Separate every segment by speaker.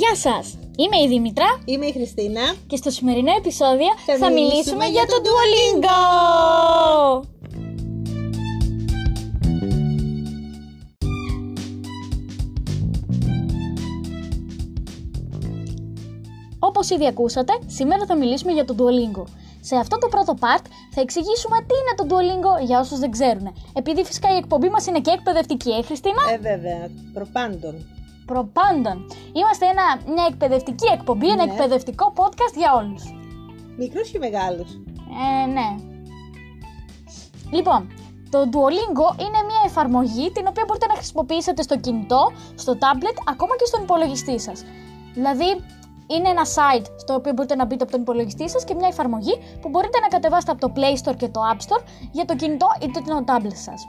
Speaker 1: Γεια σας! Είμαι η Δήμητρα
Speaker 2: Είμαι η Χριστίνα.
Speaker 1: και στο σημερινό επεισόδιο θα,
Speaker 2: Θα
Speaker 1: μιλήσουμε,
Speaker 2: μιλήσουμε
Speaker 1: για
Speaker 2: για
Speaker 1: το
Speaker 2: το
Speaker 1: Duolingo! Όπως ήδη ακούσατε, σήμερα θα μιλήσουμε για το Duolingo. Σε αυτό το πρώτο part θα εξηγήσουμε τι είναι το Duolingo για όσους δεν ξέρουν. Επειδή φυσικά η εκπομπή μας είναι και εκπαιδευτική, ε Χριστίνα;
Speaker 2: Ε, βέβαια, προπάντων.
Speaker 1: Προπάντων. Είμαστε ένα, μια εκπαιδευτική εκπομπή, ένα
Speaker 2: Ναι.
Speaker 1: εκπαιδευτικό podcast για όλους.
Speaker 2: Μικρούς και μεγάλους.
Speaker 1: Ε, ναι. Λοιπόν, το Duolingo είναι μια εφαρμογή την οποία μπορείτε να χρησιμοποιήσετε στο κινητό, στο tablet, ακόμα και στον υπολογιστή σας. Δηλαδή, είναι ένα site στο οποίο μπορείτε να μπείτε από τον υπολογιστή σας και μια εφαρμογή που μπορείτε να κατεβάσετε από το Play Store και το App Store για το κινητό ή το tablet σας.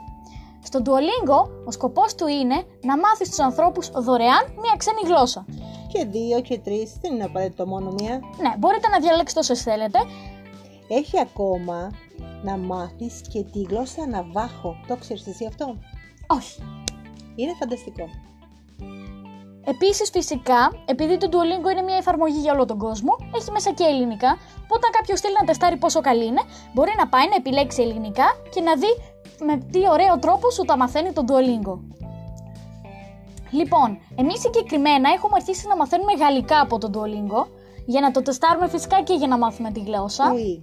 Speaker 1: Στο Duolingo, ο σκοπός του είναι να μάθεις τους ανθρώπους δωρεάν μια ξένη γλώσσα.
Speaker 2: Και δύο και τρεις, δεν είναι απαραίτητο μόνο μία.
Speaker 1: Ναι, μπορείτε να διαλέξετε όσες θέλετε.
Speaker 2: Έχει ακόμα να μάθεις και τη γλώσσα ναβάχο. Το ξέρεις εσύ αυτό;
Speaker 1: Όχι.
Speaker 2: Είναι φανταστικό.
Speaker 1: Επίσης, φυσικά, επειδή το Duolingo είναι μια εφαρμογή για όλο τον κόσμο, έχει μέσα και ελληνικά. Που όταν κάποιος θέλει να τεστάρει πόσο καλή είναι, μπορεί να πάει να επιλέξει ελληνικά και να δει με τι ωραίο τρόπο σου τα μαθαίνει το Duolingo. Λοιπόν, εμείς συγκεκριμένα έχουμε αρχίσει να μαθαίνουμε γαλλικά από το Duolingo, για να το τεστάρουμε φυσικά και για να μάθουμε τη γλώσσα.
Speaker 2: Oui.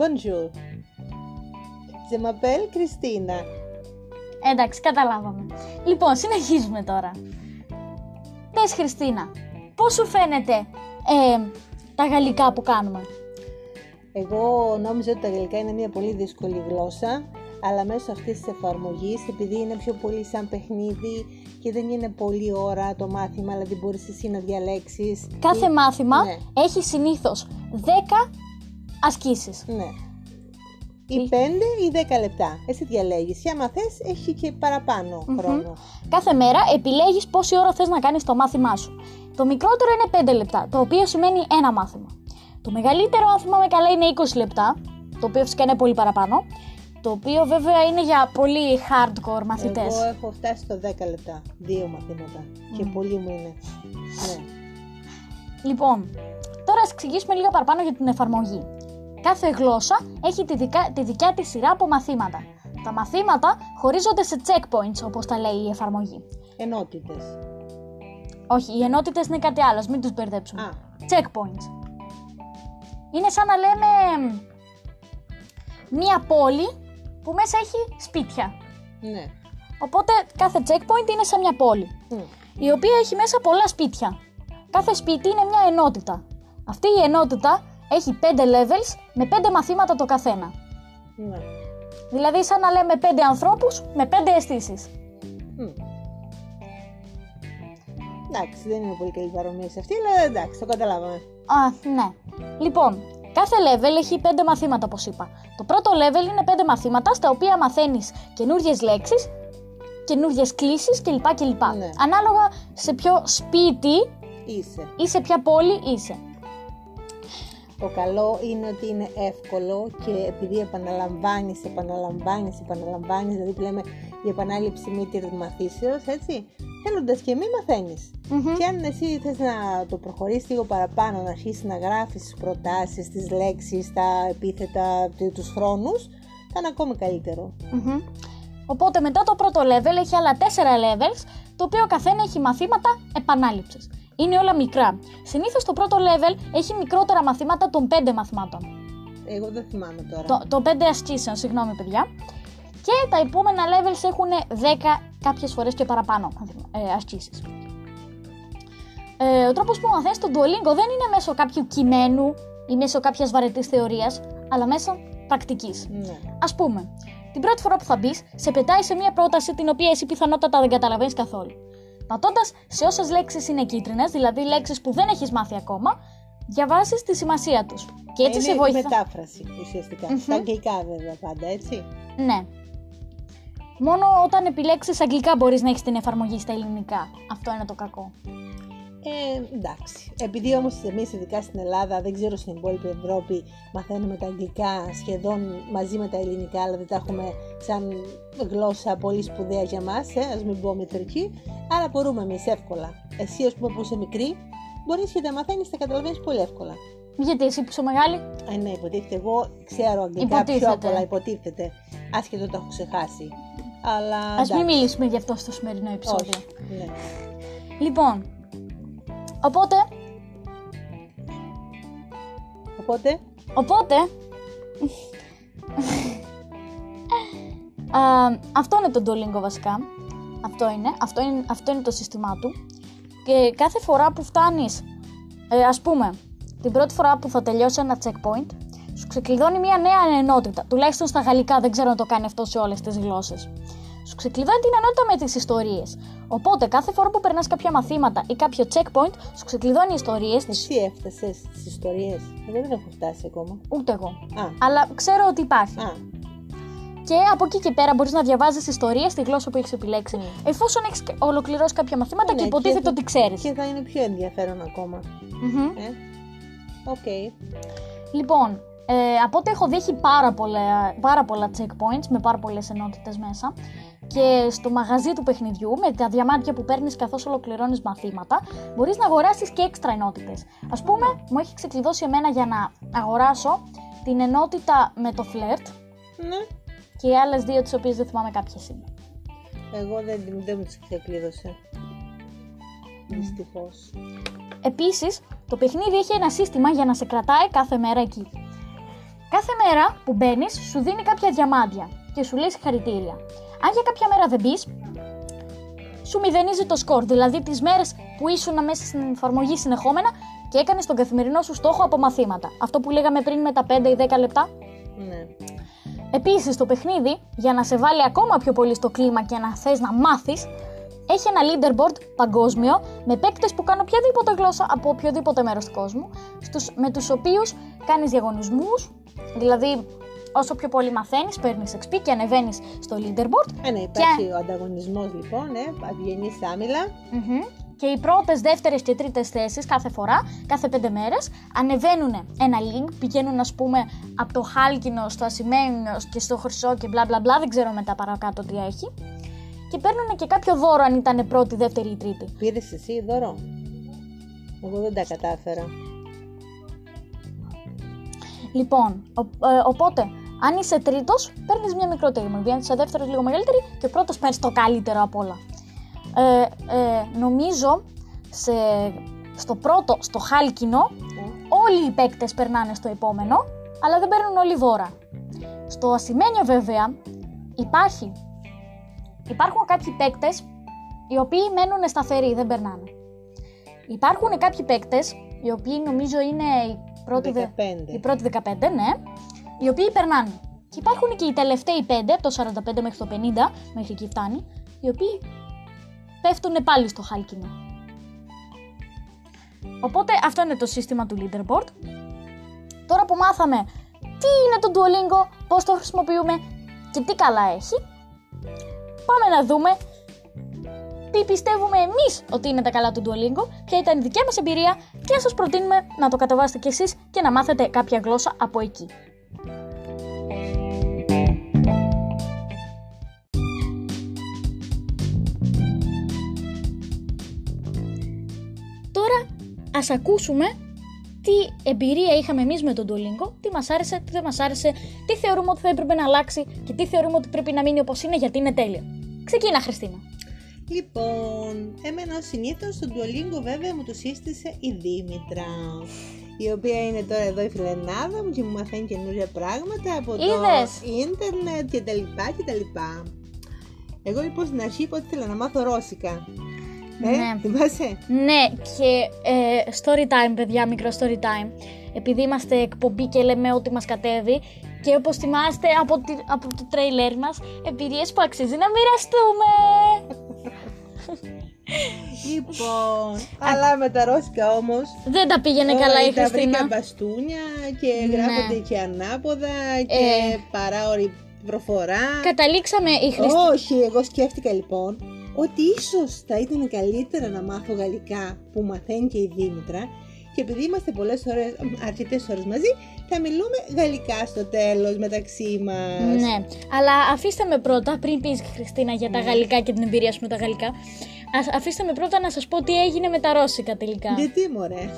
Speaker 2: Bonjour. Je m'appelle Christina.
Speaker 1: Εντάξει, καταλάβαμε. Λοιπόν, συνεχίζουμε τώρα. Πες Χριστίνα, πώς σου φαίνεται ε, τα γαλλικά που κάνουμε;
Speaker 2: Εγώ νόμιζα ότι τα γαλλικά είναι μια πολύ δύσκολη γλώσσα, αλλά μέσω αυτής της εφαρμογής, επειδή είναι πιο πολύ σαν παιχνίδι και δεν είναι πολλή ώρα το μάθημα, δηλαδή μπορείς εσύ να διαλέξεις.
Speaker 1: Κάθε
Speaker 2: ή-
Speaker 1: μάθημα
Speaker 2: Ναι,
Speaker 1: έχει συνήθως 10 ασκήσεις.
Speaker 2: ναι. Ή 5 ή 10 λεπτά. Εσύ διαλέγεις. Και άμα θες, έχει και παραπάνω χρόνο.
Speaker 1: Κάθε μέρα επιλέγεις πόση ώρα θες να κάνεις το μάθημά σου. Το μικρότερο είναι 5 λεπτά, το οποίο σημαίνει ένα μάθημα. Το μεγαλύτερο, αν θυμάμαι καλά, είναι 20 λεπτά, το οποίο φυσικά είναι πολύ παραπάνω. Το οποίο βέβαια είναι για πολύ hardcore μαθητές.
Speaker 2: Εγώ έχω φτάσει στο 10 λεπτά. Δύο μαθήματα. Και πολύ μου είναι. Ναι.
Speaker 1: Λοιπόν, τώρα ας εξηγήσουμε λίγο παραπάνω για την εφαρμογή. Κάθε γλώσσα έχει τη, δικα, τη δικιά της σειρά από μαθήματα. Τα μαθήματα χωρίζονται σε checkpoints, όπως τα λέει η εφαρμογή.
Speaker 2: Ενότητες.
Speaker 1: Όχι, οι ενότητες είναι κάτι άλλο, ας μην τους μπερδέψουμε.
Speaker 2: Α,
Speaker 1: Checkpoints. Είναι σαν να λέμε μ, μία πόλη που μέσα έχει σπίτια.
Speaker 2: ναι.
Speaker 1: Οπότε κάθε checkpoint είναι σαν μια πόλη,
Speaker 2: Μμ.
Speaker 1: η οποία έχει μέσα πολλά σπίτια. Κάθε σπίτι είναι μια ενότητα. Αυτή η ενότητα έχει 5 levels με 5 μαθήματα το καθένα.
Speaker 2: Ναι.
Speaker 1: Δηλαδή σαν να λέμε 5 ανθρώπους με 5 αισθήσεις.
Speaker 2: Μμ. Εντάξει, δεν είναι πολύ καλή παρομοίωση αυτή, αλλά εντάξει, το καταλάβαμε.
Speaker 1: Α, ναι. Λοιπόν, κάθε level έχει 5 μαθήματα, όπως είπα. Το πρώτο level είναι 5 μαθήματα στα οποία μαθαίνεις καινούριε λέξεις, καινούριε κλήσεις κλπ. κλπ.
Speaker 2: Ναι.
Speaker 1: Ανάλογα σε ποιο σπίτι
Speaker 2: Είσαι.
Speaker 1: ή σε ποια πόλη είσαι.
Speaker 2: Το καλό είναι ότι είναι εύκολο και επειδή επαναλαμβάνεις, επαναλαμβάνεις, επαναλαμβάνεις, δηλαδή που λέμε η επανάληψη μήτηρη μαθήσεως, έτσι, θέλοντας και μη μαθαίνεις.
Speaker 1: Μμμ.
Speaker 2: Και αν εσύ θες να το προχωρήσεις λίγο παραπάνω, να αρχίσεις να γράφεις τις προτάσεις, τις λέξεις, τα επίθετα, τε- τους χρόνους, θα είναι ακόμη καλύτερο.
Speaker 1: Μμμ. Οπότε μετά το πρώτο level έχει άλλα 4 levels, το οποίο ο καθένα έχει μαθήματα επανάληψης. Είναι όλα μικρά. Συνήθως το πρώτο level έχει μικρότερα μαθήματα των 5 μαθημάτων.
Speaker 2: Εγώ δεν θυμάμαι τώρα.
Speaker 1: Το, το 5 ασκήσεων, συγγνώμη παιδιά. Και τα επόμενα levels έχουν 10 κάποιες φορές και παραπάνω ε, ασκήσεις. Ε, ο τρόπος που μαθαίνεις το Duolingo δεν είναι μέσω κάποιου κειμένου ή μέσω κάποιας βαρετής θεωρίας, αλλά μέσω πρακτικής.
Speaker 2: Ναι.
Speaker 1: Ας πούμε, την πρώτη φορά που θα μπεις, σε πετάει σε μια πρόταση την οποία εσύ πιθανότατα δεν καταλαβαίνεις καθόλου. Πατώντας σε όσες λέξεις είναι κίτρινες, δηλαδή λέξεις που δεν έχεις μάθει ακόμα, διαβάζει τη σημασία τους. Και έτσι
Speaker 2: είναι
Speaker 1: σε
Speaker 2: η
Speaker 1: βοηθά.
Speaker 2: μετάφραση ουσιαστικά. Στα αγγλικά βέβαια πάντα, έτσι.
Speaker 1: Ναι. Μόνο όταν επιλέξεις αγγλικά μπορείς να έχεις την εφαρμογή στα ελληνικά. Αυτό είναι το κακό.
Speaker 2: Ε, εντάξει. Επειδή όμως εμείς, ειδικά στην Ελλάδα, δεν ξέρω στην υπόλοιπη Ευρώπη, μαθαίνουμε τα αγγλικά σχεδόν μαζί με τα ελληνικά, αλλά δεν τα έχουμε σαν γλώσσα πολύ σπουδαία για μας, ε, ας μην πω μητρική. Άρα μπορούμε εμείς εύκολα. εσύ, ας πούμε, που είσαι μικρή, μπορείς και τα μαθαίνεις, τα καταλαβαίνεις πολύ εύκολα.
Speaker 1: Γιατί εσύ που είσαι μεγάλη;
Speaker 2: Ε, ναι, υποτίθεται. Εγώ ξέρω αγγλικά πιο
Speaker 1: Υποτίθεται.
Speaker 2: πολλά, υποτίθεται. Άσχετο το έχω ξεχάσει. Αλλά.
Speaker 1: Α μην
Speaker 2: εντάξει.
Speaker 1: μιλήσουμε γι' αυτό στο σημερινό επεισόδιο.
Speaker 2: Όχι. Ναι.
Speaker 1: Λοιπόν, οπότε,
Speaker 2: Οπότε,
Speaker 1: οπότε, α, αυτό είναι το Duolingo βασικά. Αυτό είναι, αυτό είναι, αυτό είναι το σύστημά του. Και κάθε φορά που φτάνεις, ε, ας πούμε, την πρώτη φορά που θα τελειώσει ένα checkpoint, σου ξεκλειδώνει μια νέα ενότητα. Τουλάχιστον στα γαλλικά, δεν ξέρω να το κάνει αυτό σε όλες τις γλώσσες. Σου ξεκλειδώνει την ενότητα με τις ιστορίες. Οπότε κάθε φορά που περνάς κάποια μαθήματα ή κάποιο checkpoint, σου ξεκλειδώνει ιστορίες,
Speaker 2: εσύ έφτασες στις ιστορίες. Εγώ δεν έχω φτάσει ακόμα.
Speaker 1: ούτε εγώ.
Speaker 2: Α,
Speaker 1: Αλλά ξέρω ότι υπάρχει.
Speaker 2: α,
Speaker 1: Και από εκεί και πέρα μπορείς να διαβάζεις ιστορίες στη γλώσσα που έχεις επιλέξει. Εφόσον έχεις ολοκληρώσει κάποια μαθήματα
Speaker 2: Ναι,
Speaker 1: και
Speaker 2: και
Speaker 1: υποτίθεται
Speaker 2: θα-
Speaker 1: ότι ξέρεις.
Speaker 2: και θα είναι πιο ενδιαφέρον ακόμα. Ε. Οκ.
Speaker 1: Λοιπόν, ε, από ό,τι έχω δει έχει πάρα πολλά, πάρα πολλά checkpoints με πάρα πολλές ενότητες μέσα. Και στο μαγαζί του παιχνιδιού, με τα διαμάντια που παίρνεις καθώς ολοκληρώνεις μαθήματα, μπορείς να αγοράσεις και έξτρα ενότητες. Α πούμε, μου έχει ξεκλειδώσει εμένα για να αγοράσω την ενότητα με το φλερτ
Speaker 2: Ναι.
Speaker 1: και οι άλλες δύο, τις οποίες δεν θυμάμαι κάποιε είναι.
Speaker 2: Εγώ δεν, δεν μου τις ξεκλείδωσε. Δυστυχώς.
Speaker 1: Επίσης, το παιχνίδι έχει ένα σύστημα για να σε κρατάει κάθε μέρα εκεί. Κάθε μέρα που μπαίνεις, σου δίνει κάποια διαμάντια και σου λέει συγχαρητήρια. Αν για κάποια μέρα δεν μπει, σου μηδενίζει το σκορ. Δηλαδή, τις μέρες που ήσουν μέσα στην εφαρμογή συνεχόμενα και έκανες τον καθημερινό σου στόχο από μαθήματα. Αυτό που λέγαμε πριν με τα 5 ή 10 λεπτά.
Speaker 2: Ναι.
Speaker 1: Επίσης, το παιχνίδι, για να σε βάλει ακόμα πιο πολύ στο κλίμα και να θες να μάθεις, έχει ένα leaderboard παγκόσμιο με παίκτες που κάνουν οποιαδήποτε γλώσσα από οποιοδήποτε μέρος του κόσμου, στους, με τους οποίους κάνεις διαγωνισμούς. Δηλαδή, όσο πιο πολύ μαθαίνεις, παίρνεις XP και ανεβαίνεις στο leaderboard.
Speaker 2: Ε, ναι, υπάρχει ο ανταγωνισμός λοιπόν, ε, βγαίνει άμυλα.
Speaker 1: Μμμ. Και οι πρώτες, δεύτερες και τρίτες θέσεις κάθε φορά, κάθε πέντε μέρες, ανεβαίνουν ένα link, πηγαίνουν, ας πούμε, από το χάλκινο στο ασημένιο και στο χρυσό και μπλα μπλα μπλα, δεν ξέρω μετά παρακάτω τι έχει. Και παίρνουν και κάποιο δώρο αν ήταν πρώτη, δεύτερη ή τρίτη.
Speaker 2: Πήρες εσύ δώρο; Εγώ δεν τα κατάφερα.
Speaker 1: Λοιπόν, ο- ε, οπότε, αν είσαι τρίτος, παίρνεις μια μικρότερη μορφή. Αν είσαι δεύτερος, λίγο μεγαλύτερη και ο πρώτος παίρνεις το καλύτερο απ' όλα. Ε, ε, νομίζω σε, στο πρώτο, στο χάλκινο,
Speaker 2: Ε,
Speaker 1: όλοι οι παίκτες περνάνε στο επόμενο, αλλά δεν παίρνουν όλοι δώρα. Στο ασημένιο βέβαια υπάρχει, υπάρχουν κάποιοι παίκτες οι οποίοι μένουν σταθεροί, δεν περνάνε. Υπάρχουν κάποιοι παίκτες, οι οποίοι νομίζω είναι οι πρώτοι, δε-
Speaker 2: 15.
Speaker 1: οι πρώτοι 15, ναι, οι οποίοι περνάνε. Και υπάρχουν και οι τελευταίοι 5, από το 45 μέχρι το 50, μέχρι εκεί φτάνει, οι οποίοι πέφτουν πάλι στο χάλκινο. Οπότε αυτό είναι το σύστημα του leaderboard. Τώρα που μάθαμε τι είναι το Duolingo, πώς το χρησιμοποιούμε και τι καλά έχει, πάμε να δούμε τι πιστεύουμε εμείς ότι είναι τα καλά του Duolingo, ποια ήταν η δικιά μας εμπειρία και να σας προτείνουμε να το κατεβάσετε κι εσείς και να μάθετε κάποια γλώσσα από εκεί. Ας ακούσουμε τι εμπειρία είχαμε εμείς με τον Duolingo, τι μας άρεσε, τι δεν μας άρεσε, τι θεωρούμε ότι θα έπρεπε να αλλάξει και τι θεωρούμε ότι πρέπει να μείνει όπως είναι γιατί είναι τέλειο. Ξεκίνα Χριστίνα.
Speaker 2: Λοιπόν, εμένα συνήθως στο Duolingo βέβαια μου το σύστησε η Δήμητρα. Η οποία είναι τώρα εδώ η φιλενάδα μου και μου μαθαίνει καινούργια πράγματα από
Speaker 1: Είδες;
Speaker 2: το ίντερνετ και τα λοιπά και τα λοιπά. Εγώ λοιπόν στην αρχή είπα ότι ήθελα να μάθω ρώσικα. Ε,
Speaker 1: Ναι.
Speaker 2: θυμάσαι;
Speaker 1: Ναι, και ε, story time, παιδιά, μικρό story time. Επειδή είμαστε εκπομπή και λέμε ότι μας κατέβει και όπως θυμάστε από, τη, από το τρέιλερ μας, εμπειρίες που αξίζει να μοιραστούμε.
Speaker 2: Λοιπόν, αλλά με τα ρώσικα όμως
Speaker 1: Δεν τα πήγαινε καλά η
Speaker 2: τα βρήκα
Speaker 1: Χριστίνα.
Speaker 2: μπαστούνια και
Speaker 1: Ναι.
Speaker 2: γράφονται και ανάποδα και
Speaker 1: Ε.
Speaker 2: παράωρη προφορά.
Speaker 1: Καταλήξαμε η Χριστίνα.
Speaker 2: Όχι, εγώ σκέφτηκα λοιπόν ότι ίσως θα ήταν καλύτερα να μάθω γαλλικά που μαθαίνει και η Δήμητρα και επειδή είμαστε πολλές ώρες, αρκετές ώρες μαζί, θα μιλούμε γαλλικά στο τέλος μεταξύ μας.
Speaker 1: Ναι, αλλά αφήστε με πρώτα πριν πεις Χριστίνα για τα
Speaker 2: Ναι.
Speaker 1: γαλλικά και την εμπειρία σου με τα γαλλικά. Ας, αφήστε με πρώτα να σας πω τι έγινε με τα ρώσικα τελικά.
Speaker 2: Γιατί μωρέ;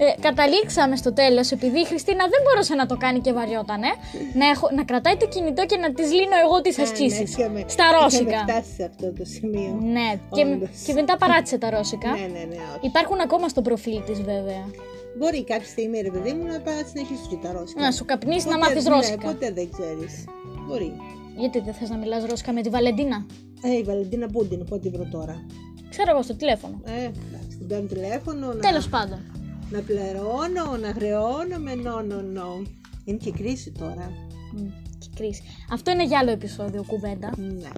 Speaker 1: Ε, καταλήξαμε στο τέλος, επειδή η Χριστίνα δεν μπορούσε να το κάνει και βαριότανε, να, έχω, να κρατάει το κινητό και να της λύνω εγώ τις ασκήσεις.
Speaker 2: ναι, είχαμε-
Speaker 1: στα
Speaker 2: Είχαμε
Speaker 1: ρώσικα.
Speaker 2: φτάσεις σε αυτό το σημείο.
Speaker 1: Ναι, και,
Speaker 2: Όντως.
Speaker 1: και μετά παράτησε τα ρώσικα.
Speaker 2: Ναι, ναι, ναι, όχι.
Speaker 1: Υπάρχουν ακόμα στο προφίλ της βέβαια.
Speaker 2: Μπορεί κάποια στιγμή, ρε παιδί μου, να πάει να συνεχίσεις και τα ρώσικα.
Speaker 1: Να σου καπνίσει να
Speaker 2: Ποτέ-
Speaker 1: μάθεις
Speaker 2: ναι,
Speaker 1: ρώσικα.
Speaker 2: ποτέ δεν ξέρεις. Μπορεί.
Speaker 1: Γιατί δεν θες να μιλάς ρώσικα με τη Βαλεντίνα;
Speaker 2: Ε, η Βαλεντίνα Πούντιν, πότε βρω τώρα.
Speaker 1: Ξέρω εγώ στο τηλέφωνο.
Speaker 2: Ε, εντάξει, την παίρνω τηλέφωνο, να,
Speaker 1: Τέλος πάντων.
Speaker 2: να πληρώνω, να χρεώνω, με νο, νο, νο. Είναι και κρίση τώρα.
Speaker 1: Μμ, και κρίση. Αυτό είναι για άλλο επεισόδιο κουβέντα.
Speaker 2: Ναι.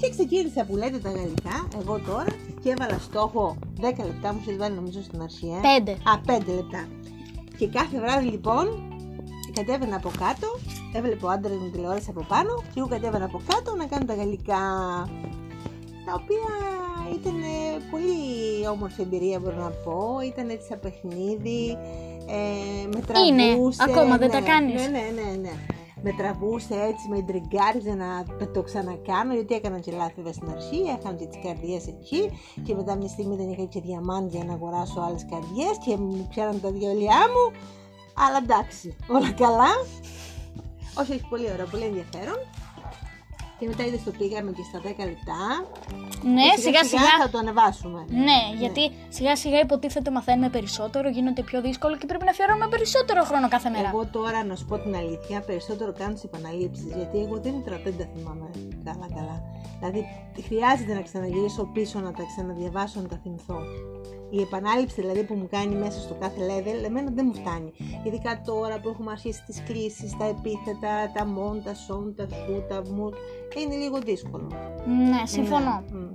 Speaker 2: Και ξεκίνησα που λέτε τα γαλλικά, εγώ τώρα, και έβαλα στόχο 10 λεπτά, μου έχεις βάλει νομίζω στην αρχή, ε.
Speaker 1: Πέντε.
Speaker 2: Α, 5 λεπτά. Και κάθε βράδυ λοιπόν κατέβαινα από κάτω, έβλεπε ο άντρας μου τηλεόραση από πάνω και εγώ κατέβαινα από κάτω να κάνω τα γαλλικά. Τα οποία ήταν πολύ όμορφη εμπειρία μπορώ να πω, ήταν έτσι σαν παιχνίδι, ε, με
Speaker 1: Είναι,
Speaker 2: τραβούσε.
Speaker 1: ακόμα δεν
Speaker 2: ναι,
Speaker 1: τα κάνεις.
Speaker 2: Ναι, ναι, ναι, ναι. Με τραβούσε έτσι, με τριγκάριζε να το ξανακάνω, γιατί έκανα και λάθη βέβαια στην αρχή, έχανα και τις καρδιές εκεί και μετά μια στιγμή δεν είχα και διαμάντια να αγοράσω άλλες καρδιές και μου πιάναν τα διολιά μου, αλλά εντάξει, όλα καλά. Όχι, όχι, πολύ ωραίο, πολύ ενδιαφέρον. Και μετά είδες το πήγαμε και στα 10 λεπτά.
Speaker 1: Ναι,
Speaker 2: Και
Speaker 1: σιγά σιγά.
Speaker 2: θα το ανεβάσουμε.
Speaker 1: Ναι, γιατί σιγά σιγά υποτίθεται μαθαίνουμε περισσότερο, γίνονται πιο δύσκολο και πρέπει να αφιερώνουμε περισσότερο χρόνο κάθε μέρα.
Speaker 2: Εγώ τώρα να σου πω την αλήθεια, περισσότερο κάνω τις επαναλήψεις. Γιατί εγώ δεν, τρα- δεν τα θυμάμαι καλά-καλά. Δηλαδή, χρειάζεται να ξαναγυρίσω πίσω να τα ξαναδιαβάσω, να τα θυμηθώ. Η επανάληψη δηλαδή που μου κάνει μέσα στο κάθε level, εμένα δεν μου φτάνει. Ειδικά τώρα που έχουμε αρχίσει τις κλήσει, τα επίθετα, τα μον, τα σον, τα σου, τα μου. Είναι λίγο δύσκολο.
Speaker 1: Ναι, συμφωνώ.
Speaker 2: Ναι. Μμ.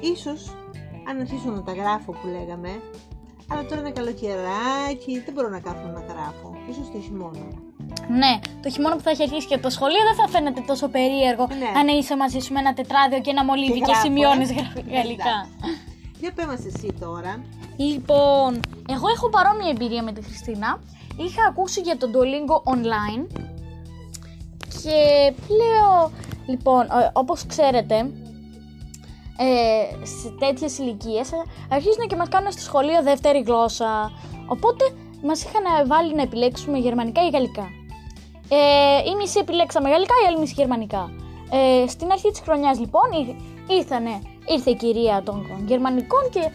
Speaker 2: Ίσως αν αρχίσω να τα γράφω που λέγαμε, αλλά τώρα είναι καλοκαιράκι, δεν μπορώ να κάθομαι να γράφω. Ίσως το χειμώνα.
Speaker 1: Ναι, το χειμώνα που θα έχει αρχίσει και το σχολείο δεν θα φαίνεται τόσο περίεργο
Speaker 2: Ναι.
Speaker 1: αν είσαι μαζί σου με ένα τετράδιο και ένα μολύβι και,
Speaker 2: γράφω,
Speaker 1: σημειώνεις
Speaker 2: ε.
Speaker 1: γαλλικά.
Speaker 2: Για πες μας εσύ τώρα.
Speaker 1: Λοιπόν, εγώ έχω παρόμοια εμπειρία με τη Χριστίνα. Είχα ακούσει για τον Duolingo online και λέω, λοιπόν, ε, όπως ξέρετε, ε, σε τέτοιες ηλικίες αρχίζουν και μας κάνουν στο σχολείο δεύτερη γλώσσα. Οπότε μας είχαν βάλει να επιλέξουμε γερμανικά ή γαλλικά. Ε, η μισή επιλέξαμε γαλλικά, η άλλη μισή γερμανικά. Ε, στην αρχή της χρονιάς λοιπόν ήρ- ήρθανε, ήρθε η κυρία των γερμανικών και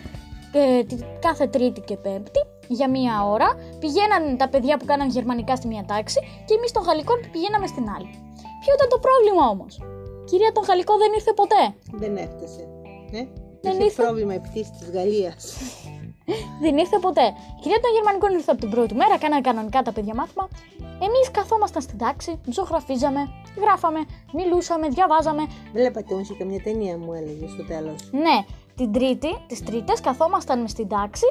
Speaker 1: ε, τη- κάθε τρίτη και πέμπτη για μία ώρα πηγαίναν τα παιδιά που κάναν γερμανικά στη μία τάξη και εμείς των γαλλικών πηγαίναμε στην άλλη. Ποιο ήταν το πρόβλημα όμως; Η κυρία των γαλλικών δεν ήρθε ποτέ.
Speaker 2: Δεν έφτασε. Ε;
Speaker 1: Δεν
Speaker 2: Είχε
Speaker 1: ήρθε.
Speaker 2: πρόβλημα η πτήση της Γαλλίας.
Speaker 1: Δεν ήρθε ποτέ. Η κυρία των Γερμανικών ήρθε από την πρώτη μέρα, κάνανε κανονικά τα παιδιά μάθημα. Εμείς καθόμασταν στην τάξη, ζωγραφίζαμε, γράφαμε, μιλούσαμε, διαβάζαμε.
Speaker 2: Βλέπατε όμως και καμιά ταινία μου έλεγε στο τέλος.
Speaker 1: Ναι, την Τρίτη, τις Τρίτες, καθόμασταν στην τάξη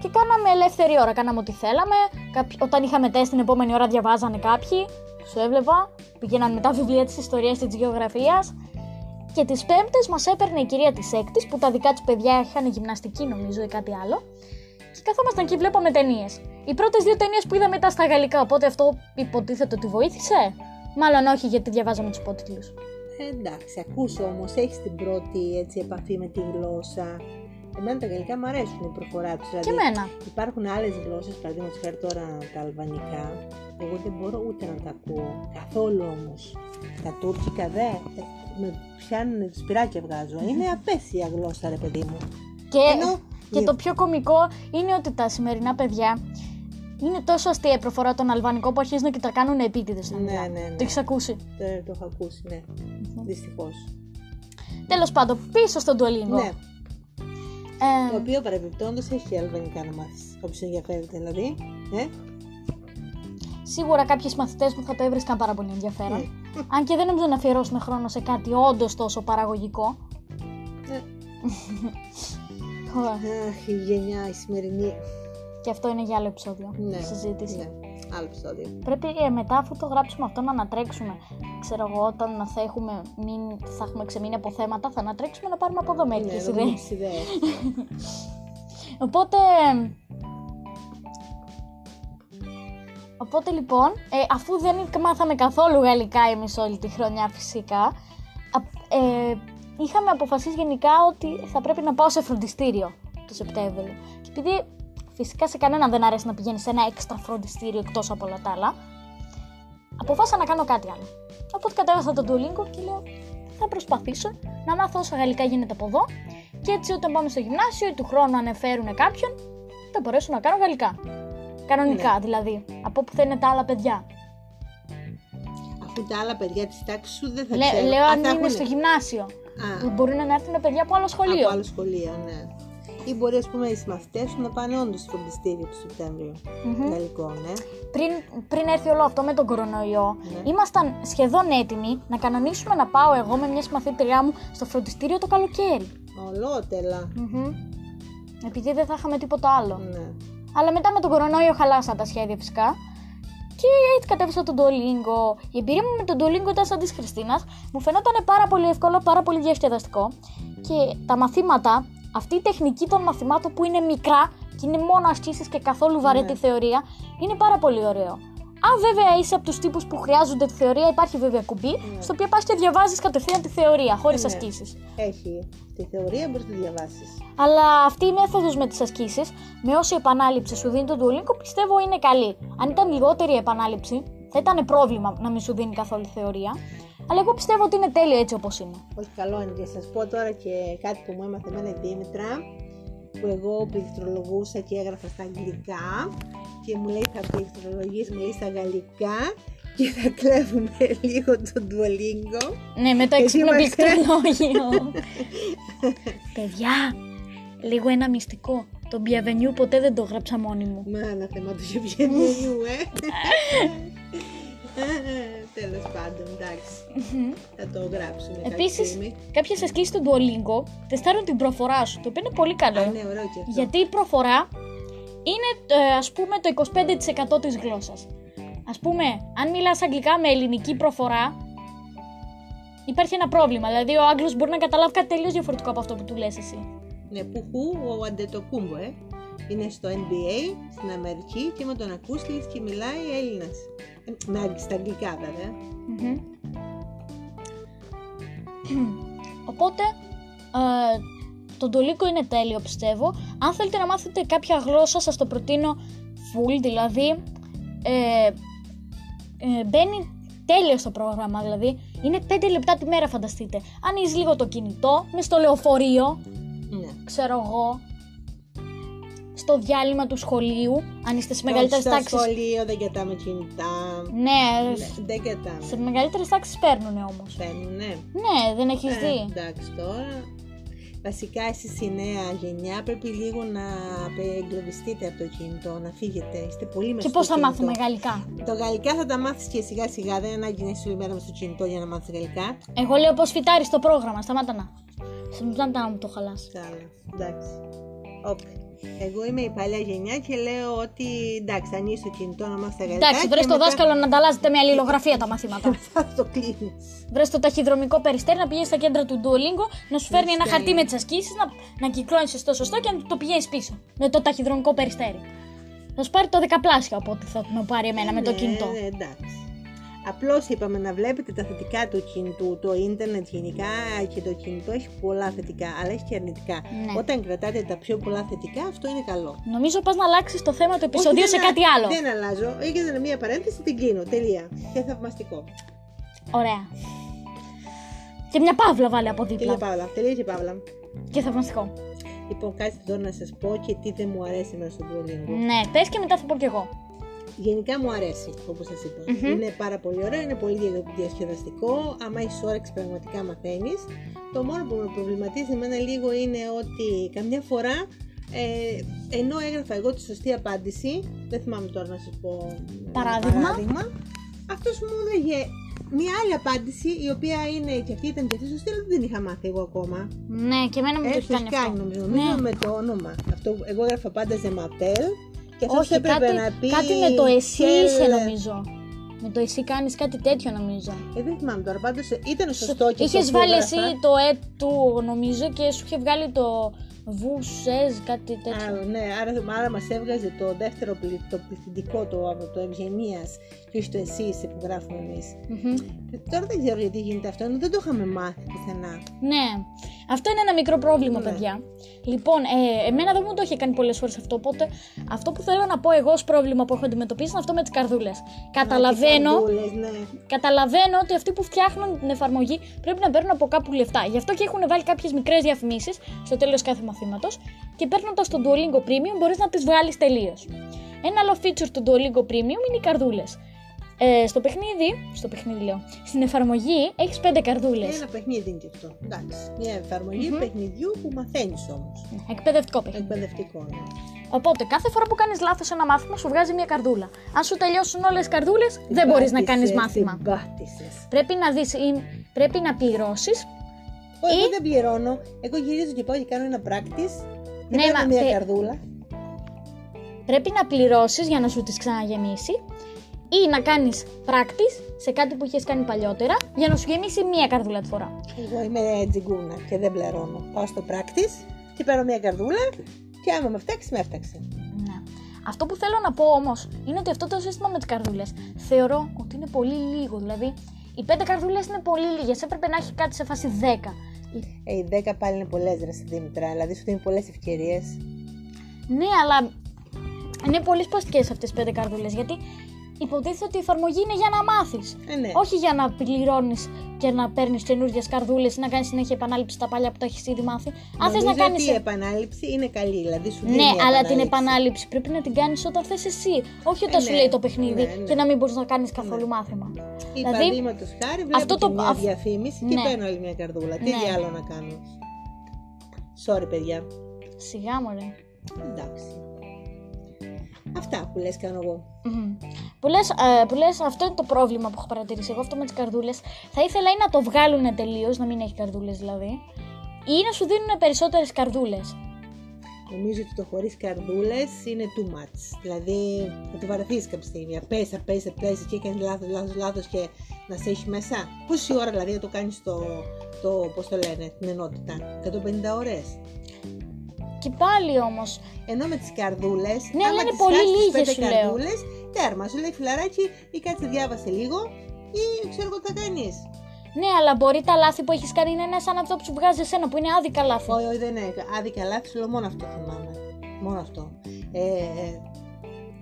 Speaker 1: και κάναμε ελεύθερη ώρα. Κάναμε ό,τι θέλαμε. Κάποιοι- Όταν είχαμε τεστ την επόμενη ώρα, διαβάζανε κάποιοι. Σου έβλεπα. Πηγαίναν με τα βιβλία της ιστορίας και της γεωγραφίας. Και τις Πέμπτες μας έπαιρνε η κυρία της Έκτης, που τα δικά της παιδιά είχαν γυμναστική νομίζω ή κάτι άλλο. Και καθόμασταν και βλέπαμε ταινίες. Οι πρώτες δύο ταινίες που είδαμε ήταν στα γαλλικά, οπότε αυτό υποτίθεται ότι βοήθησε. Μάλλον όχι, γιατί διαβάζαμε τους υπότιτλους.
Speaker 2: Ε, εντάξει, ακούς όμως, έχεις την πρώτη έτσι, επαφή με τη γλώσσα. Εμένα τα γαλλικά μου αρέσουν η προφορά τους. Δηλαδή,
Speaker 1: Και εμένα.
Speaker 2: Υπάρχουν άλλες γλώσσες, παραδείγματος χάρη τώρα τα αλβανικά. Εγώ δεν μπορώ ούτε να τα ακούω. Καθόλου όμως. Τα τουρκικά δε, ε, με πιάνουν σπυράκια βγάζω. Είναι απέσια γλώσσα ρε παιδί μου.
Speaker 1: Και,
Speaker 2: Ενώ-
Speaker 1: και το πιο κωμικό είναι ότι τα σημερινά παιδιά είναι τόσο αστεία η προφορά των αλβανικών που αρχίζουν και τα κάνουν επίτηδες.
Speaker 2: Ναι, ναι, ναι.
Speaker 1: Το έχεις ακούσει;
Speaker 2: Το, το έχω ακούσει, ναι. Δυστυχώς.
Speaker 1: Τέλος πάντων, πίσω στον Duolingo.
Speaker 2: Ναι.
Speaker 1: Ε,
Speaker 2: Το οποίο παρεμπιπτόντως έχει και αλβανικά να μάθεις. Όποιος ενδιαφέρεται δηλαδή. Ε;
Speaker 1: Σίγουρα κάποιοι μαθητές μου θα το έβρισκαν πάρα πολύ ενδιαφέρον.
Speaker 2: Ναι.
Speaker 1: Αν και δεν νομίζω να αφιερώσουμε χρόνο σε κάτι όντως τόσο παραγωγικό.
Speaker 2: Ε.
Speaker 1: Ω,
Speaker 2: Αχ, η γενιά η σημερινή.
Speaker 1: και αυτό είναι για άλλο επεισόδιο.
Speaker 2: Ναι.
Speaker 1: Συζήτηση.
Speaker 2: Ναι. Άλλο επεισόδιο.
Speaker 1: Πρέπει ε, μετά αφού το γράψουμε αυτό να ανατρέξουμε. Ξέρω εγώ, όταν θα έχουμε, μείνει, θα έχουμε ξεμείνει από θέματα, θα ανατρέξουμε να πάρουμε από εδώ
Speaker 2: Ναι,
Speaker 1: μερικές
Speaker 2: να δούμε
Speaker 1: ιδέες.
Speaker 2: τις ιδέες.
Speaker 1: Οπότε. Οπότε λοιπόν, ε, αφού δεν μάθαμε καθόλου γαλλικά εμείς όλη τη χρονιά φυσικά, α- ε, είχαμε αποφασίσει γενικά ότι θα πρέπει να πάω σε φροντιστήριο το Σεπτέμβριο. Και επειδή φυσικά σε κανέναν δεν αρέσει να πηγαίνεις σε ένα έξτρα φροντιστήριο εκτός από όλα τα άλλα, αποφάσισα να κάνω κάτι άλλο. Οπότε κατέβασα το Duolingo και λέω θα προσπαθήσω να μάθω όσα γαλλικά γίνεται από εδώ και έτσι όταν πάμε στο γυμνάσιο ή του χρόνου ανεφέρουν κάποιον θα μπορέσω να κάνω γαλλικά. Κανονικά
Speaker 2: Ναι.
Speaker 1: δηλαδή, από όπου θα είναι τα άλλα παιδιά.
Speaker 2: Αφού τα άλλα παιδιά της τάξης σου δεν θα
Speaker 1: Λέ-
Speaker 2: ξέρουν.
Speaker 1: λέω
Speaker 2: Α,
Speaker 1: αν
Speaker 2: θα
Speaker 1: είναι
Speaker 2: έχουνε.
Speaker 1: στο γυμνάσιο.
Speaker 2: Α,
Speaker 1: Μπορεί να έρθουν παιδιά από άλλο σχολείο.
Speaker 2: από άλλο σχολείο, ναι. Ή μπορεί, ας πούμε, οι συμμαθητές σου να πάνε όντως στο φροντιστήριο του Σεπτέμβριο.
Speaker 1: Μμμ.
Speaker 2: Γαλλικό, ναι.
Speaker 1: πριν, πριν έρθει όλο αυτό με τον κορονοϊό,
Speaker 2: Ναι.
Speaker 1: ήμασταν σχεδόν έτοιμοι να κανονίσουμε να πάω εγώ με μια συμμαθήτριά μου στο φροντιστήριο το καλοκαίρι.
Speaker 2: Ολότελα.
Speaker 1: Μμμ. Επειδή δεν θα είχαμε τίποτα άλλο.
Speaker 2: Ναι.
Speaker 1: Αλλά μετά με τον κορονοϊό χαλάσαν τα σχέδια φυσικά. Και έτσι κατέβησα τον Duolingo. Η εμπειρία μου με τον Duolingo ήταν σαν της Χριστίνας. Μου φαινόταν πάρα πολύ εύκολο, πάρα πολύ διασκεδαστικό. Και τα μαθήματα, αυτή η τεχνική των μαθημάτων που είναι μικρά και είναι μόνο ασκήσεις και καθόλου βαρέτη
Speaker 2: Ναι.
Speaker 1: θεωρία, είναι πάρα πολύ ωραίο. Αν βέβαια είσαι από τους τύπους που χρειάζονται τη θεωρία, υπάρχει βέβαια κουμπί,
Speaker 2: Ναι.
Speaker 1: στο οποίο πας και διαβάζεις κατευθείαν τη θεωρία, χωρίς
Speaker 2: Ναι.
Speaker 1: ασκήσεις.
Speaker 2: Έχει. Τη θεωρία μπορείς να τη διαβάσεις.
Speaker 1: Αλλά αυτή η μέθοδος με τις ασκήσεις, με όση επανάληψη σου δίνει το Duolingo, πιστεύω είναι καλή. Αν ήταν λιγότερη η επανάληψη, θα ήταν πρόβλημα να μην σου δίνει καθόλου θεωρία. Αλλά εγώ πιστεύω ότι είναι τέλειο έτσι όπως είναι.
Speaker 2: Όχι καλό είναι και σας πω τώρα και κάτι που μου έμαθε εμένα η Δήμητρα που εγώ πληκτρολογούσα και έγραφα στα αγγλικά και μου λέει θα πληκτρολογείς, μου λέει στα γαλλικά και θα κλέβουμε λίγο το Duolingo.
Speaker 1: Ναι, με το
Speaker 2: Γιατί
Speaker 1: έξυπνο
Speaker 2: είμαστε-
Speaker 1: πληκτρολόγιο. Παιδιά, λίγο ένα μυστικό. Το bienvenue ποτέ δεν το γράψα μόνη μου.
Speaker 2: Μα ένα θέμα του Γευγενίου, ε. Τέλος πάντων, εντάξει. Θα το γράψουμε κάποια
Speaker 1: Επίσης,
Speaker 2: στιγμή.
Speaker 1: κάποιες ασκήσεις του Duolingo τεστάρουν την προφορά σου, το οποίο είναι πολύ καλό.
Speaker 2: Α, ναι, ωραίο και αυτό.
Speaker 1: Γιατί η προφορά είναι ε, ας πούμε το 25% της γλώσσας. Ας πούμε, αν μιλάς αγγλικά με ελληνική προφορά, υπάρχει ένα πρόβλημα. Δηλαδή ο Άγγλος μπορεί να καταλάβει κάτι τελείως διαφορετικό από αυτό που του λες εσύ.
Speaker 2: Ναι, που χου ο Αντετοκούμπο, ε. Είναι στο NBA, στην Αμερική και με τον ακούς λες και μιλάει Έλληνας. Ε, με, αγγ- στα αγγλικά βέβαια.
Speaker 1: Μμμ. Οπότε, ε, το Duolingo είναι τέλειο πιστεύω. Αν θέλετε να μάθετε κάποια γλώσσα σας το προτείνω full, δηλαδή ε, ε, μπαίνει τέλειο στο πρόγραμμα, δηλαδή είναι 5 λεπτά τη μέρα φανταστείτε. Ανοίγεις λίγο το κινητό, μες στο λεωφορείο,
Speaker 2: Ναι.
Speaker 1: ξέρω εγώ, στο διάλειμμα του σχολείου, αν είστε σε μεγαλύτερες
Speaker 2: Στο
Speaker 1: τάξεις.
Speaker 2: σχολείο δεν κοιτάμε κινητά.
Speaker 1: Ναι,
Speaker 2: Ναι, δεν κοιτάμε.
Speaker 1: σε μεγαλύτερες τάξεις παίρνουν όμως.
Speaker 2: Παίρνουνε.
Speaker 1: Ναι, δεν έχεις
Speaker 2: Ε,
Speaker 1: δει.
Speaker 2: εντάξει τώρα. Βασικά εσείς η νέα γενιά πρέπει λίγο να εγκλωβιστείτε από το κινητό, να φύγετε. Είστε πολύ μέσα
Speaker 1: Και
Speaker 2: στο
Speaker 1: πώς θα
Speaker 2: κινητό.
Speaker 1: μάθουμε γαλλικά;
Speaker 2: Το γαλλικά θα τα μάθεις και σιγά σιγά, δεν είναι ανάγκη να είσαι όλη μέρα μες στο κινητό για να μάθεις γαλλικά.
Speaker 1: Εγώ λέω πως φυτάρεις το πρόγραμμα. Σταμάτα να. Σταμάτα να μου το χαλάσει.
Speaker 2: Καλά, εντάξει. Όπ. Εγώ είμαι η παλιά γενιά και λέω ότι εντάξει, ανοίγει το κινητό να μάθεις τα γαλλικά.
Speaker 1: Εντάξει, βρες
Speaker 2: και
Speaker 1: το
Speaker 2: μετά
Speaker 1: δάσκαλο να ανταλλάζετε με αλληλογραφία τα μαθήματα.
Speaker 2: Θα το κλείνεις.
Speaker 1: βρες το ταχυδρομικό περιστέρι να πηγαίνεις στα κέντρα του Duolingo, να σου φέρνει ένα
Speaker 2: στέλνει.
Speaker 1: χαρτί με τις ασκήσεις, να, να κυκλώνεις στο σωστό και να το πηγαίνεις πίσω. Με το ταχυδρομικό περιστέρι. Θα σου πάρει το δεκαπλάσιο από ό,τι θα με πάρει εμένα με το
Speaker 2: Ναι,
Speaker 1: κινητό.
Speaker 2: ναι, εντάξει. Απλώς είπαμε να βλέπετε τα θετικά του κινητού. Το ίντερνετ γενικά και το κινητό έχει πολλά θετικά, αλλά έχει και αρνητικά.
Speaker 1: Ναι.
Speaker 2: Όταν κρατάτε τα πιο πολλά θετικά, αυτό είναι καλό.
Speaker 1: Νομίζω πας να αλλάξεις το θέμα του επεισοδίου
Speaker 2: Όχι,
Speaker 1: σε
Speaker 2: δεν
Speaker 1: κάτι
Speaker 2: α-
Speaker 1: άλλο.
Speaker 2: Δεν αλλάζω. Έγινε μία παρένθεση, την κλείνω. Τελεία. Και θαυμαστικό.
Speaker 1: Ωραία. Και μια παύλα βάλε από
Speaker 2: Τελεία
Speaker 1: δίπλα.
Speaker 2: Παύλα. Τελεία και Παύλα.
Speaker 1: Και θαυμαστικό.
Speaker 2: Λοιπόν, κάτσε τώρα να σας πω και τι δεν μου αρέσει μέσα στο Duolingo.
Speaker 1: Ναι, πες και μετά θα πω κι εγώ.
Speaker 2: Γενικά μου αρέσει, όπως σας είπα.
Speaker 1: Μμμ.
Speaker 2: Είναι πάρα πολύ ωραίο, είναι πολύ δια- διασκεδαστικό. Άμα έχεις όρεξη, πραγματικά μαθαίνεις. Το μόνο που με προβληματίζει εμένα λίγο είναι ότι καμιά φορά ε, ενώ έγραφα εγώ τη σωστή απάντηση, δεν θυμάμαι τώρα να σας πω ένα
Speaker 1: Παράδειγμα.
Speaker 2: παράδειγμα αυτός μου έλεγε μια άλλη απάντηση η οποία είναι και αυτή ήταν και αυτή σωστή, αλλά δεν την είχα μάθει εγώ ακόμα.
Speaker 1: Ναι, και εμένα μου το
Speaker 2: Ε,
Speaker 1: έχει
Speaker 2: το
Speaker 1: κάνει
Speaker 2: έχει κάνει
Speaker 1: αυτό.
Speaker 2: νομίζω,
Speaker 1: Ναι.
Speaker 2: νομίζω με το όνομα. Αυτό, εγώ έγραφα πάντα Ζεματέλ και αυτό
Speaker 1: Όχι,
Speaker 2: έπρεπε
Speaker 1: κάτι,
Speaker 2: να πει.
Speaker 1: κάτι με το εσύ
Speaker 2: Κέλ-
Speaker 1: είσαι νομίζω. Με το εσύ κάνεις κάτι τέτοιο νομίζω.
Speaker 2: Ε, δεν θυμάμαι τώρα, πάντως ήταν σωστό και
Speaker 1: Είχες
Speaker 2: αυτό που
Speaker 1: βάλει
Speaker 2: έγραφα.
Speaker 1: εσύ το ε του νομίζω και σου είχε βγάλει το βουσέζ κάτι τέτοιο.
Speaker 2: Α, ναι, άρα, άρα μας έβγαζε το δεύτερο πλη, το πληθυντικό το, από το ευγενίας και όχι το εσύ είσαι που γράφουμε εμείς.
Speaker 1: Μμμ.
Speaker 2: Και τώρα δεν ξέρω γιατί γίνεται αυτό, ενώ δεν το είχαμε μάθει. πουθενά.
Speaker 1: Ναι. Αυτό είναι ένα μικρό πρόβλημα,
Speaker 2: Ναι.
Speaker 1: παιδιά. Λοιπόν, ε, εμένα δεν μου το είχε κάνει πολλές φορές αυτό. Οπότε, αυτό που θέλω να πω εγώ ως πρόβλημα που έχω αντιμετωπίσει είναι αυτό με τις καρδούλες. Καταλαβαίνω,
Speaker 2: Α, και καρδούλες, ναι.
Speaker 1: καταλαβαίνω ότι αυτοί που φτιάχνουν την εφαρμογή πρέπει να παίρνουν από κάπου λεφτά. Γι' αυτό και έχουν βάλει κάποιες μικρές διαφημίσεις στο τέλος κάθε μαθήματος και παίρνοντας το Duolingo Premium μπορείς να τις βγάλεις τελείως. Ένα άλλο feature του Duolingo Premium είναι οι καρδούλες. Ε, στο παιχνίδι, στο παιχνίδι λέω, στην εφαρμογή έχεις 5 καρδούλες.
Speaker 2: Ένα παιχνίδι είναι και αυτό. Εντάξει. Μια εφαρμογή παιχνιδιού που μαθαίνεις όμως.
Speaker 1: Εκπαιδευτικό παιχνίδι.
Speaker 2: Εκπαιδευτικό. Ναι.
Speaker 1: Οπότε κάθε φορά που κάνεις λάθος ένα μάθημα σου βγάζει μια καρδούλα. Αν σου τελειώσουν όλες οι καρδούλες, δεν μπορείς να κάνεις
Speaker 2: Πάτησες,
Speaker 1: μάθημα.
Speaker 2: την πάτησες.
Speaker 1: Πρέπει να δεις, ή- πρέπει να πληρώσεις.
Speaker 2: Ω, Εγώ δεν πληρώνω. Εγώ γυρίζω και πάω και κάνω ένα practice. Και
Speaker 1: Ναι,
Speaker 2: παίρνω
Speaker 1: μα
Speaker 2: μια
Speaker 1: τε-
Speaker 2: καρδούλα.
Speaker 1: Πρέπει να πληρώσεις για να σου τις ξαναγεμίσει ή να κάνεις practice σε κάτι που έχει κάνει παλιότερα για να σου γεμίσει μία καρδούλα τη φορά.
Speaker 2: Εγώ είμαι τζιγκούνα και δεν πληρώνω. Πάω στο practice και παίρνω μια καρδούλα και άμα με φτιάξει, με έφταξε.
Speaker 1: Ναι. Αυτό που θέλω να πω όμως είναι ότι αυτό το σύστημα με τις καρδούλες θεωρώ ότι είναι πολύ λίγο. Δηλαδή, οι πέντε καρδούλες είναι πολύ λίγες. Έπρεπε να έχει κάτι σε φάση 10.
Speaker 2: Ε, οι 10 πάλι είναι πολλές, ρε στη Δήμητρα. Δηλαδή σου δίνει πολλές ευκαιρίες.
Speaker 1: Ναι, αλλά είναι πολύ σπαστικές αυτές τι πέντε καρδούλες. Γιατί υποτίθεται ότι η εφαρμογή είναι για να μάθεις.
Speaker 2: Ε, ναι.
Speaker 1: Όχι για να πληρώνεις και να παίρνεις καινούργιες καρδούλες ή να κάνεις συνέχεια επανάληψη στα παλιά που τα έχεις ήδη μάθει. Αν θες
Speaker 2: Νομίζω
Speaker 1: να κάνεις.
Speaker 2: ότι η επανάληψη είναι καλή. Δηλαδή σου δίνει
Speaker 1: Ναι,
Speaker 2: μια
Speaker 1: αλλά την επανάληψη πρέπει να την κάνεις όταν θες εσύ. Όχι όταν
Speaker 2: Ε,
Speaker 1: σου
Speaker 2: ναι.
Speaker 1: λέει το παιχνίδι
Speaker 2: Ναι, ναι.
Speaker 1: και να μην μπορείς να κάνεις καθόλου μάθημα.
Speaker 2: Ή
Speaker 1: Δηλαδή,
Speaker 2: παραδείγματος χάρη, βλέπω
Speaker 1: αυτό
Speaker 2: αυτό
Speaker 1: το-
Speaker 2: μια
Speaker 1: αυ-
Speaker 2: διαφήμιση και
Speaker 1: Ναι.
Speaker 2: παίρνω άλλη μια καρδούλα. Τι
Speaker 1: Ναι.
Speaker 2: άλλο να κάνω; Sorry, παιδιά.
Speaker 1: Σιγά μωρέ.
Speaker 2: Εντάξει. Αυτά που λες κάνω εγώ.
Speaker 1: Μμμ. Που λες, ε, που λες, αυτό είναι το πρόβλημα που έχω παρατηρήσει εγώ, αυτό με τις καρδούλες. Θα ήθελα ή να το βγάλουν τελείως, να μην έχει καρδούλες δηλαδή, ή να σου δίνουν περισσότερες καρδούλες.
Speaker 2: Νομίζω ότι το χωρίς καρδούλες είναι too much. Δηλαδή θα το βαρεθείς κάποια στιγμή. Πέσει, πέσει, πέσει και έκανες λάθος, λάθος, λάθος και να σε έχει μέσα. Πόση ώρα δηλαδή θα το κάνεις το, το πώς το λένε, την ενότητα. 150 ώρες.
Speaker 1: Και πάλι όμως,
Speaker 2: Ενώ με τις καρδούλες.
Speaker 1: Ναι, αλλά είναι πολύ λίγες, σου λέω.
Speaker 2: καρδούλες, τέρμα. Σου λέει φιλαράκι ή κάτσε διάβασε λίγο ή ξέρω εγώ τι θα κάνεις.
Speaker 1: ναι, αλλά μπορεί τα λάθη που έχεις κάνει να είναι σαν αυτό που σου βγάζει εσένα, που είναι άδικα λάθη.
Speaker 2: Όχι, όχι, δεν είναι άδικα λάθη, σου λέω μόνο αυτό θυμάμαι. Μόνο αυτό. Ε, ε,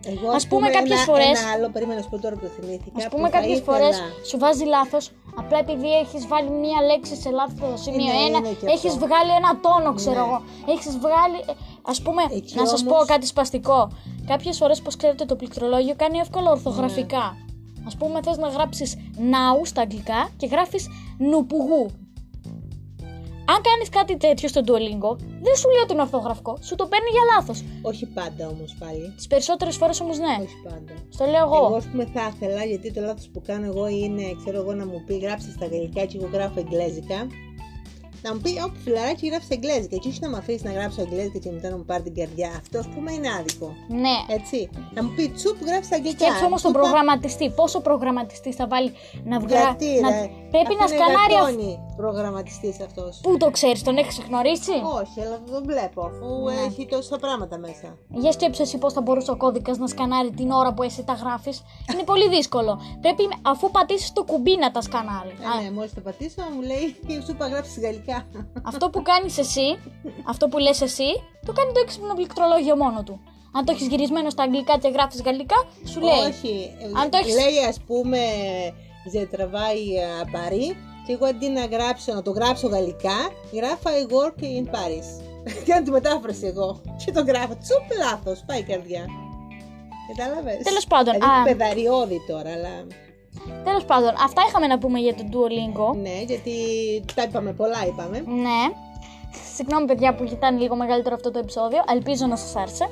Speaker 2: εγώ,
Speaker 1: Ας πούμε κάποιες
Speaker 2: ένα,
Speaker 1: φορές-
Speaker 2: Ένα άλλο, περίμενα να σου πω τώρα που το θυμήθηκα.
Speaker 1: Ας
Speaker 2: που
Speaker 1: πούμε
Speaker 2: θα
Speaker 1: κάποιες
Speaker 2: ήθελα-
Speaker 1: φορές σου βάζει λάθος, απλά επειδή έχεις βάλει μία λέξη σε λάθος σημείο
Speaker 2: Ναι,
Speaker 1: 1,
Speaker 2: είναι και
Speaker 1: έχεις
Speaker 2: αυτό.
Speaker 1: βγάλει ένα τόνο, ξέρω
Speaker 2: Ναι.
Speaker 1: εγώ. Έχεις βγάλει, ε, ας πούμε,
Speaker 2: Εκεί
Speaker 1: να σας
Speaker 2: όμως-
Speaker 1: πω κάτι σπαστικό. Κάποιες φορές, πως ξέρετε, το πληκτρολόγιο κάνει εύκολα ορθογραφικά.
Speaker 2: Ναι.
Speaker 1: Ας πούμε, θες να γράψεις now στα αγγλικά και γράφεις νουπογού. Αν κάνεις κάτι τέτοιο στο Duolingo, δεν σου λέει ότι είναι ορθογραφικό, σου το παίρνει για λάθος.
Speaker 2: Όχι πάντα όμως πάλι.
Speaker 1: Τις περισσότερες φορές όμως ναι.
Speaker 2: Όχι πάντα.
Speaker 1: Στο λέω εγώ.
Speaker 2: Εγώ, ας πούμε, θα ήθελα, γιατί το λάθος που κάνω εγώ είναι, ξέρω εγώ, να μου πει γράψει στα γαλλικά και εγώ γράφω εγγλέζικα. Να μου πει, Ωπ, φιλαράκι, γράφει εγγλέζικα. Και όχι να με αφήσεις να γράψω εγγλέζικα και μετά να μου πάρει την καρδιά. Αυτό, ας πούμε, είναι άδικο.
Speaker 1: Ναι.
Speaker 2: Έτσι. Να μου πει τσουπ, γράφει αγγλικά.
Speaker 1: Σκέψου όμως τον
Speaker 2: Τσουπα-
Speaker 1: προγραμματιστή. Πόσο προγραμματιστής θα βάλει να βγάλει.
Speaker 2: Γιατί,
Speaker 1: να...
Speaker 2: ρε,
Speaker 1: Πρέπει
Speaker 2: αυτό
Speaker 1: να
Speaker 2: είναι
Speaker 1: σκανάρει. Αυ-
Speaker 2: γατόνι προγραμματιστής αυτός.
Speaker 1: Πού το ξέρεις, τον έχεις γνωρίσει;
Speaker 2: Όχι, αλλά δεν τον βλέπω αφού
Speaker 1: Ναι.
Speaker 2: έχει τόσα πράγματα μέσα.
Speaker 1: Για σκέψου εσύ πώς θα μπορούσε ο κώδικας να σκανάρει την ώρα που εσύ τα γράφεις. Είναι πολύ δύσκολο. Πρέπει αφού πατήσεις το κουμπί να τα σκανάρει. Α,
Speaker 2: Ε, ναι, μόλις το πατήσω μου λέει σου είπα γράψεις γαλλικά.
Speaker 1: Αυτό που κάνεις εσύ, αυτό που λες εσύ, το κάνει το έξυπνο πληκτρολόγιο μόνο του. Αν το έχεις γυρισμένο στα αγγλικά και γράφεις γαλλικά, σου λέει.
Speaker 2: Όχι,
Speaker 1: Αν το έχεις-
Speaker 2: λέει ας πούμε «Je travaille à Paris» και εγώ αντί να γράψω, να το γράψω γαλλικά, γράφω «I work in Paris». Κάνω τη μετάφραση εγώ και το γράφω. Τσουπ λάθος, πάει η καρδιά. Κατάλαβες;
Speaker 1: Τέλος πάντων,
Speaker 2: Δηλαδή
Speaker 1: α.
Speaker 2: παιδαριώδη τώρα, αλλά...
Speaker 1: Τέλος πάντων, αυτά είχαμε να πούμε για το Duolingo.
Speaker 2: Ναι, γιατί τα είπαμε, πολλά είπαμε.
Speaker 1: Ναι. Συγγνώμη, παιδιά, που ήταν λίγο μεγαλύτερο αυτό το επεισόδιο. Ελπίζω να σας άρεσε.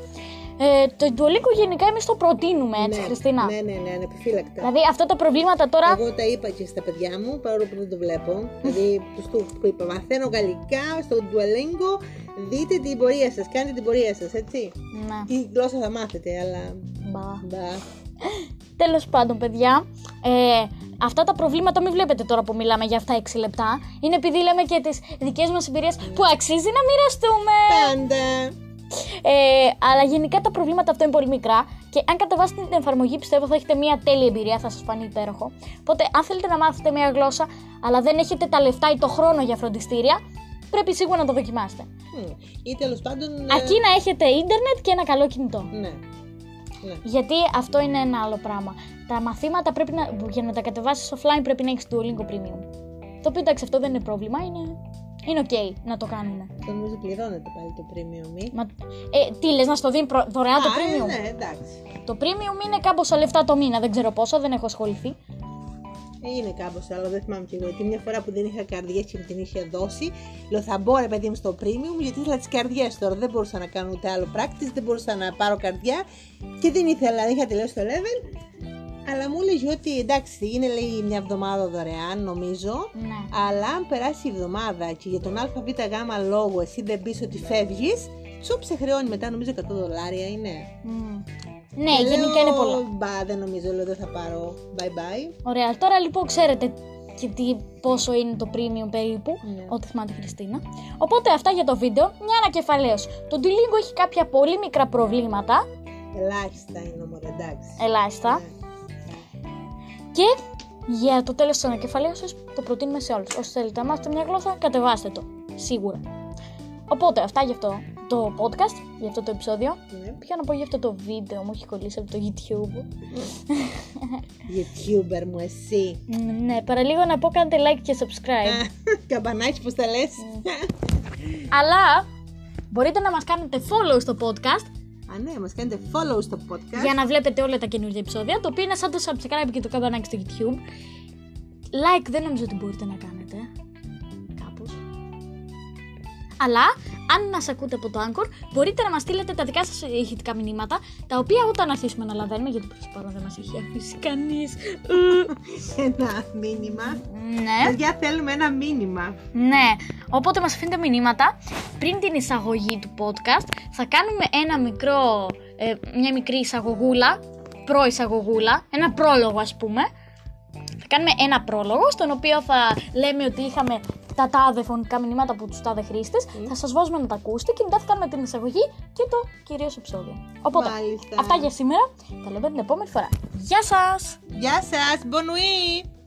Speaker 1: Ε, το Duolingo γενικά εμείς το προτείνουμε, έτσι,
Speaker 2: ναι,
Speaker 1: Χριστίνα.
Speaker 2: Ναι, ναι, ναι, ανεπιφύλακτα.
Speaker 1: Δηλαδή, αυτά τα προβλήματα τώρα.
Speaker 2: Εγώ τα είπα και στα παιδιά μου, παρόλο που δεν το βλέπω. δηλαδή, τους το που είπα, μαθαίνω γαλλικά στο Duolingo, δείτε την πορεία σας, κάντε την πορεία σας, έτσι.
Speaker 1: Ναι.
Speaker 2: Τι γλώσσα θα μάθετε, αλλά.
Speaker 1: Μπα.
Speaker 2: Μπα.
Speaker 1: Τέλος πάντων, παιδιά, ε, αυτά τα προβλήματα μην βλέπετε τώρα που μιλάμε για αυτά 6 λεπτά. Είναι επειδή λέμε και τις δικές μας εμπειρίες που αξίζει να μοιραστούμε.
Speaker 2: Πάντα.
Speaker 1: Ε, αλλά γενικά τα προβλήματα αυτά είναι πολύ μικρά. Και αν κατεβάσετε την εφαρμογή, πιστεύω θα έχετε μια τέλεια εμπειρία, θα σας φανεί υπέροχο. Οπότε, αν θέλετε να μάθετε μια γλώσσα, αλλά δεν έχετε τα λεφτά ή το χρόνο για φροντιστήρια, πρέπει σίγουρα να το δοκιμάσετε.
Speaker 2: Μμ. Ή τέλος πάντων. ε,
Speaker 1: Αρκεί να έχετε ίντερνετ και ένα καλό κινητό.
Speaker 2: Ναι. ναι.
Speaker 1: Γιατί αυτό είναι ένα άλλο πράγμα. Τα μαθήματα πρέπει να, για να τα κατεβάσεις offline πρέπει να έχεις Duolingo Premium. Το οποίο εντάξει, αυτό δεν είναι πρόβλημα, είναι, είναι ok να το κάνουμε.
Speaker 2: Το νομίζω πληρώνεται πάλι το premium. μη.
Speaker 1: Μα, ε, τι λες, να στο δίνει προ- δωρεάν το
Speaker 2: Α, ε,
Speaker 1: premium;
Speaker 2: Ναι, εντάξει.
Speaker 1: Το premium είναι κάμποσα λεφτά το μήνα, δεν ξέρω πόσα, δεν έχω ασχοληθεί.
Speaker 2: Ε, Είναι κάπω άλλο, δεν θυμάμαι κι εγώ. Γιατί μια φορά που δεν είχα καρδιές και μου την είχε δώσει, λέω θα μπω ρε παιδί μου στο premium γιατί ήθελα τις καρδιές τώρα. Δεν μπορούσα να κάνω ούτε άλλο practice, δεν μπορούσα να πάρω καρδιά και δεν ήθελα, είχα τελειώσει το level. Αλλά μου έλεγε ότι εντάξει, είναι λέει μια εβδομάδα δωρεάν νομίζω.
Speaker 1: Ναι.
Speaker 2: Αλλά αν περάσει η εβδομάδα και για τον ΑΒΓ λόγο εσύ δεν πεις ότι φεύγεις, σου σε χρεώνει μετά νομίζω 100 δολάρια είναι.
Speaker 1: Μμ. Ναι,
Speaker 2: Και
Speaker 1: γενικά
Speaker 2: λέω,
Speaker 1: είναι πολλά.
Speaker 2: Μπα, δεν νομίζω, λέω δεν θα πάρω. Bye bye.
Speaker 1: Ωραία, τώρα λοιπόν ξέρετε και τι, πόσο είναι το premium περίπου,
Speaker 2: Ναι.
Speaker 1: ό,τι θυμάται η Χριστίνα. Οπότε αυτά για το βίντεο, μια ανακεφαλαίωση. Το Duolingo έχει κάποια πολύ μικρά προβλήματα,
Speaker 2: Ελάχιστα είναι όμω, εντάξει.
Speaker 1: ελάχιστα,
Speaker 2: Ναι.
Speaker 1: Και για το τέλος της ανακεφαλαίωσης το προτείνουμε σε όλους. Όσοι θέλετε να μάθετε μια γλώσσα, κατεβάστε το, σίγουρα. Οπότε αυτά για αυτό το podcast, για αυτό το επεισόδιο.
Speaker 2: Ναι.
Speaker 1: Ποιο να πω για αυτό το βίντεο, μου έχει κολλήσει από το YouTube.
Speaker 2: YouTuber μου, εσύ.
Speaker 1: Μ, ναι, παραλίγο να πω κάντε like και subscribe.
Speaker 2: Καμπανάκι, πώ τα λες.
Speaker 1: Αλλά μπορείτε να μας κάνετε follow στο podcast
Speaker 2: Α, ναι, μας κάνετε follow στο podcast.
Speaker 1: για να βλέπετε όλα τα καινούργια επεισόδια, το οποίο είναι σαν το subscribe και το καμπανάκι στο YouTube. Like δεν νομίζω ότι μπορείτε να κάνετε. Κάπως. Αλλά, αν μας ακούτε από το Anchor, μπορείτε να μας στείλετε τα δικά σας ηχητικά μηνύματα, τα οποία όταν αρχίσουμε να λαβαίνουμε, γιατί προς το παρόν δεν μας έχει αφήσει κανείς.
Speaker 2: Ένα μήνυμα.
Speaker 1: ναι.
Speaker 2: Παιδιά, θέλουμε ένα μήνυμα.
Speaker 1: Ναι, οπότε μας αφήνετε μηνύματα. Πριν την εισαγωγή του podcast θα κάνουμε ένα μικρό, ε, μια μικρή εισαγωγούλα, προεισαγωγούλα, ένα πρόλογο ας πούμε. Θα κάνουμε ένα πρόλογο στον οποίο θα λέμε ότι είχαμε τα τάδε φωνικά μηνύματα από τους τάδε χρήστες. Θα σας βάζουμε να τα ακούσετε και μετά θα κάνουμε την εισαγωγή και το κυρίως επεισόδιο. Οπότε,
Speaker 2: Μάλιστα.
Speaker 1: αυτά για σήμερα. Τα λέμε την επόμενη φορά. Γεια σας!
Speaker 2: Γεια σας, bon nuit.